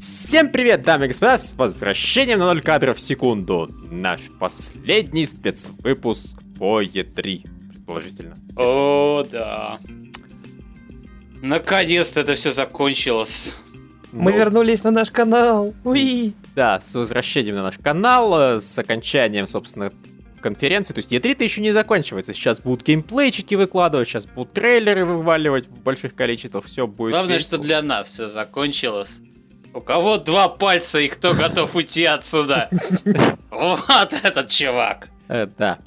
Всем привет, дамы и господа, с возвращением на 0 кадров в секунду. Наш последний спецвыпуск по E3, предположительно. О, да. Наконец-то это все закончилось. Мы Ну, вернулись на наш канал. Уи. Да, с возвращением на наш канал, э, с окончанием, собственно, конференции. То есть E3-то еще не заканчивается. Сейчас будут геймплейчики выкладывать, сейчас будут трейлеры вываливать в больших количествах. Все будет. Главное, весело. что для нас все закончилось. У кого два пальца и кто готов уйти отсюда? Вот этот чувак. Э, да.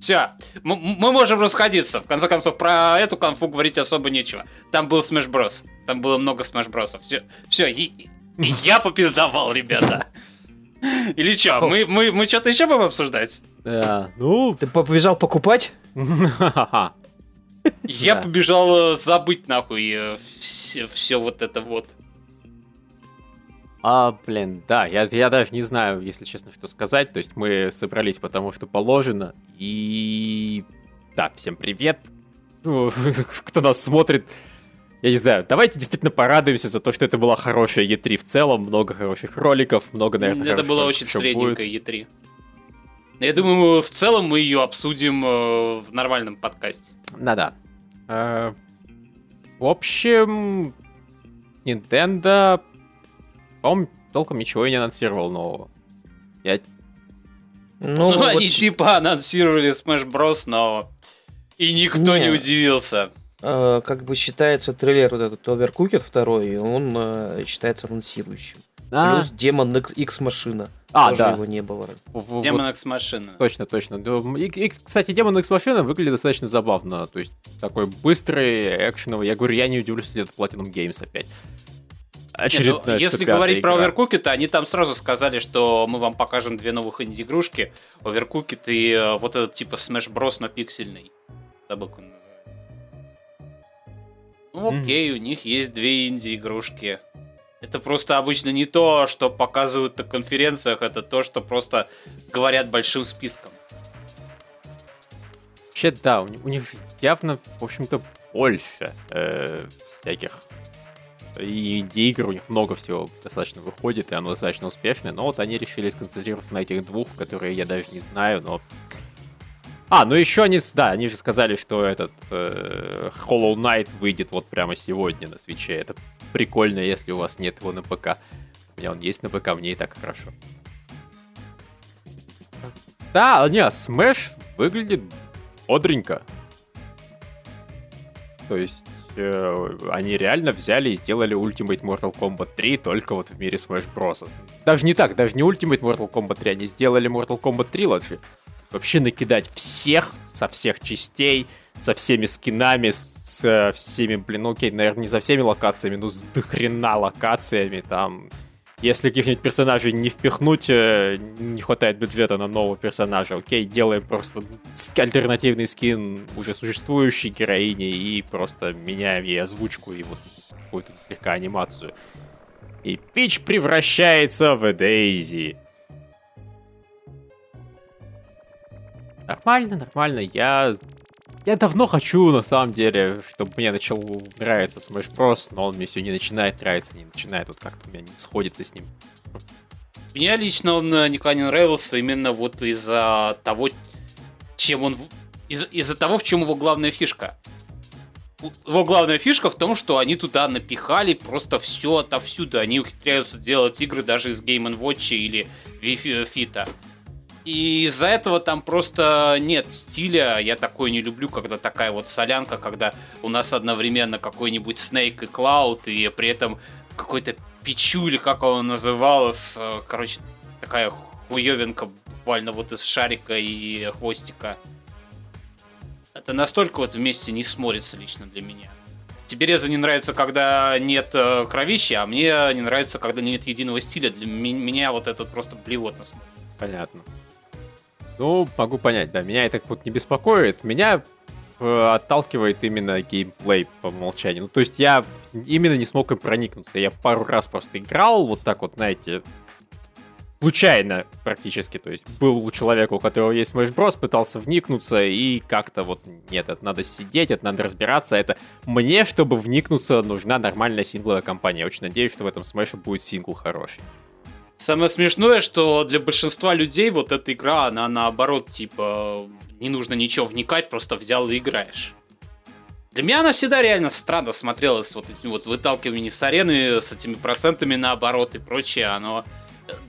Все, мы можем расходиться. В конце концов, про эту конфу говорить особо нечего. Там был Smash Bros. Там было много Smash Bros. Все, все, я попиздовал, ребята. Или что, мы, мы, мы что-то еще будем обсуждать? Да, ну... Ты побежал покупать? Я побежал э, забыть нахуй все, вот это вот. А, блин, да, я, я даже не знаю, если честно, что сказать. То есть мы собрались потому, что положено. И... Да, всем привет. Кто нас смотрит. Я не знаю, давайте действительно порадуемся за то, что это была хорошая E3 в целом. Много хороших роликов, много, наверное, это было роликов очень еще средненькое будет. E3. Я думаю, в целом мы ее обсудим э, в нормальном подкасте. Да-да. Э, В общем, Nintendo, по-моему, толком ничего и не анонсировал нового. Я Ну, Ну, вот они типа анонсировали Smash Bros, но и никто не Не. удивился. Э, как бы считается трейлер вот этот Overcooked второй, он э, считается анонсирующим. А, Плюс Демон X, X машина. а, Тоже да. его не было. Демон X машина. Точно, точно. И, и, кстати, Демон X Machina выглядит достаточно забавно. То есть такой быстрый, экшеновый. Я говорю, я не удивлюсь, если это Platinum Games опять. Ну, Очередная если 105-я говорить про игра. Overcooked, они там сразу сказали, что мы вам покажем две новых инди-игрушки. Overcooked и э, вот этот типа Smash Bros, но пиксельный. Забыл, как он называется. Ну окей, у них есть две инди-игрушки. Это просто обычно не то, что показывают на конференциях, это то, что просто говорят большим списком. Вообще, да, у, у них явно, в общем-то, больше э, всяких и инди-игр, у них много всего достаточно выходит, и оно достаточно успешное, но вот они решили сконцентрироваться на этих двух, которые я даже не знаю, но... А, ну еще они, да, они же сказали, что этот э, Hollow Knight выйдет вот прямо сегодня на свече. Это прикольно, если у вас нет его на ПК. У меня он есть на ПК, мне и так хорошо. Да, не, Smash выглядит бодренько. То есть э, они реально взяли и сделали Ultimate Mortal Kombat 3 только вот в мире Smash Bros. Даже не так, даже не Ultimate Mortal Kombat 3, они сделали Mortal Kombat Trilogy. Вообще накидать всех со всех частей, со всеми скинами, с э, всеми, блин, ну окей, наверное, не со всеми локациями, но с дохрена локациями там. Если каких-нибудь персонажей не впихнуть, э, не хватает бюджета на нового персонажа, окей, делаем просто альтернативный скин уже существующей героини и просто меняем ей озвучку и вот какую-то слегка анимацию. И Пич превращается в Дейзи. Нормально, нормально. Я... Я давно хочу, на самом деле, чтобы мне начал нравиться Smash Bros, но он мне все не начинает нравиться, не начинает, вот как-то у меня не сходится с ним. Мне лично он э, никогда не нравился именно вот из-за того, чем он... Из-за того, в чем его главная фишка. Его главная фишка в том, что они туда напихали просто все отовсюду. Они ухитряются делать игры даже из Game Watch или Wii Fit. И из-за этого там просто нет стиля. Я такое не люблю, когда такая вот солянка, когда у нас одновременно какой-нибудь Snake и Cloud, и при этом какой-то Пичу, как он называлась, э, короче, такая хуевинка буквально вот из шарика и хвостика. Это настолько вот вместе не смотрится лично для меня. Тебе Реза не нравится, когда нет э, кровища, а мне не нравится, когда нет единого стиля. Для меня вот это просто блевотно смотрится. Понятно. Ну, могу понять, да. Меня это вот не беспокоит. Меня э, отталкивает именно геймплей по умолчанию. Ну, то есть я именно не смог им проникнуться. Я пару раз просто играл, вот так вот, знаете, случайно практически. То есть был у человека, у которого есть Smash Bros, пытался вникнуться, и как-то вот, нет, это надо сидеть, это надо разбираться. Это мне, чтобы вникнуться, нужна нормальная сингловая компания. Я очень надеюсь, что в этом Smash будет сингл хороший. Самое смешное, что для большинства людей вот эта игра, она наоборот, типа, не нужно ничего вникать, просто взял и играешь. Для меня она всегда реально странно смотрелась, вот этим вот выталкиванием с арены, с этими процентами наоборот и прочее, оно...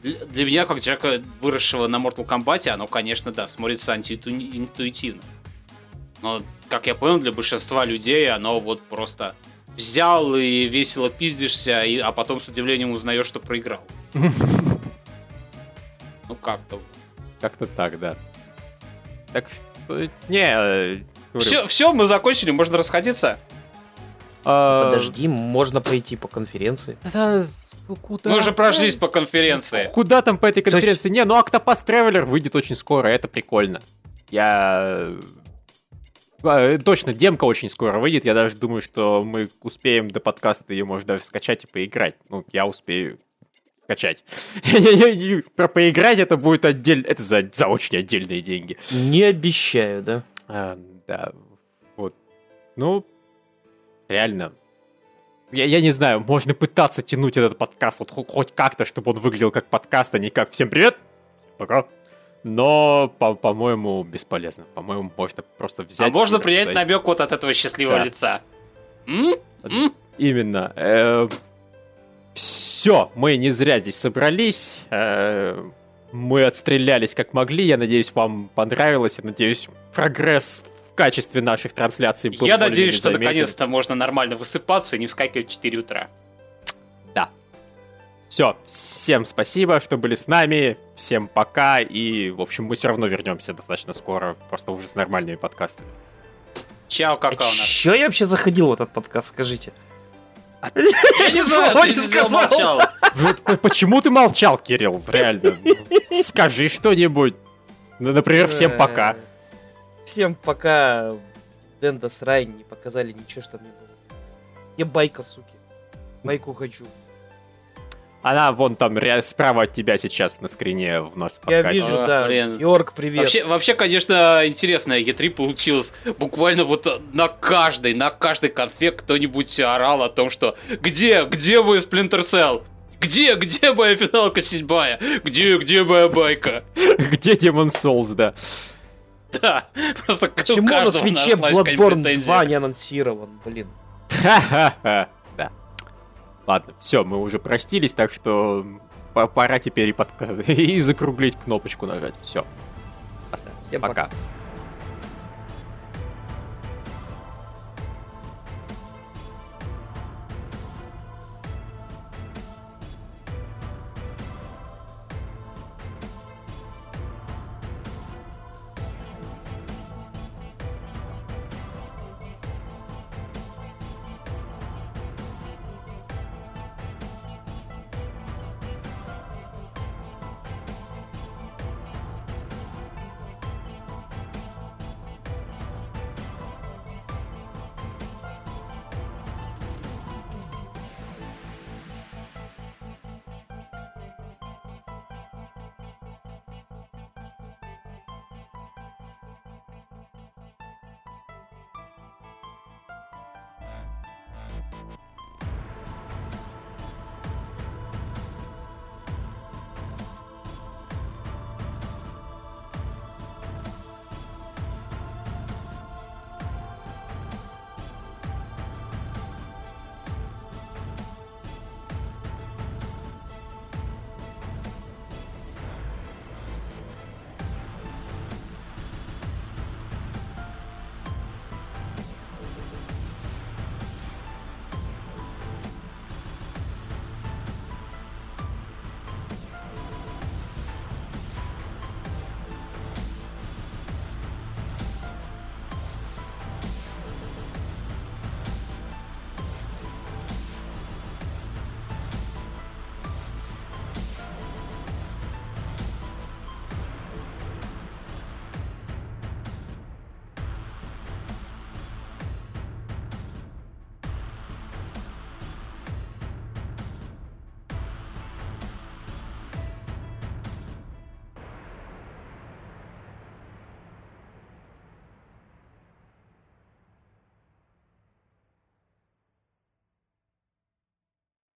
Для, для меня, как человека, выросшего на Mortal Kombat, оно, конечно, да, смотрится антиинтуитивно. Но, как я понял, для большинства людей оно вот просто взял и весело пиздишься, и, а потом с удивлением узнаешь, что проиграл. Ну как-то. Как-то так, да. Так, э, не, все, все, мы закончили, можно расходиться. А... Подожди, можно пройти по конференции. Да, куда? Мы уже прошлись по конференции. Куда там по этой конференции? Не, ну Octopath Traveler выйдет очень скоро, это прикольно. Я... А, точно, демка очень скоро выйдет. Я даже думаю, что мы успеем до подкаста ее, может, даже скачать и поиграть. Ну, я успею скачать. Про поиграть это будет отдельно. Это за, за очень отдельные деньги. Не обещаю, да? А, да, вот. Ну, реально. Я, я не знаю, можно пытаться тянуть этот подкаст вот хоть как-то, чтобы он выглядел как подкаст, а не как «Всем привет!» Пока. Но, по- по-моему, бесполезно. По-моему, можно просто взять... А можно принять сказать... намек вот от этого счастливого да. лица. М? М? Именно. Э, все, мы не зря здесь собрались. Э, мы отстрелялись как могли. Я надеюсь, вам понравилось. Я надеюсь, прогресс в качестве наших трансляций был Я надеюсь, что наконец-то можно нормально высыпаться и не вскакивать в 4 утра. Да. Все, всем спасибо, что были с нами, всем пока, и, в общем, мы все равно вернемся достаточно скоро, просто уже с нормальными подкастами. Чао, какао. А Чё я вообще заходил в этот подкаст, скажите? Я не знаю, ты сказал. Почему ты молчал, Кирилл, реально? Скажи что-нибудь. Например, всем пока. Всем пока. Денда с Рай не показали ничего, что мне было. Где байка, суки? Байку хочу. Она вон там справа от тебя сейчас на скрине в нас Я вижу, да. Блин. Йорк, привет. Вообще, вообще, конечно, интересная E3 получилась. Буквально вот на каждой, на каждой конфе кто-нибудь орал о том, что где, где вы, Splinter Cell? Где, где моя финалка седьмая? Где, где моя байка? Где Demon Souls, да. Да, просто Почему на свече Bloodborne 2 не анонсирован, блин? Ха-ха-ха. Ладно, все, мы уже простились, так что пора теперь и, подказ... и закруглить кнопочку нажать. Все. Пока. Пока.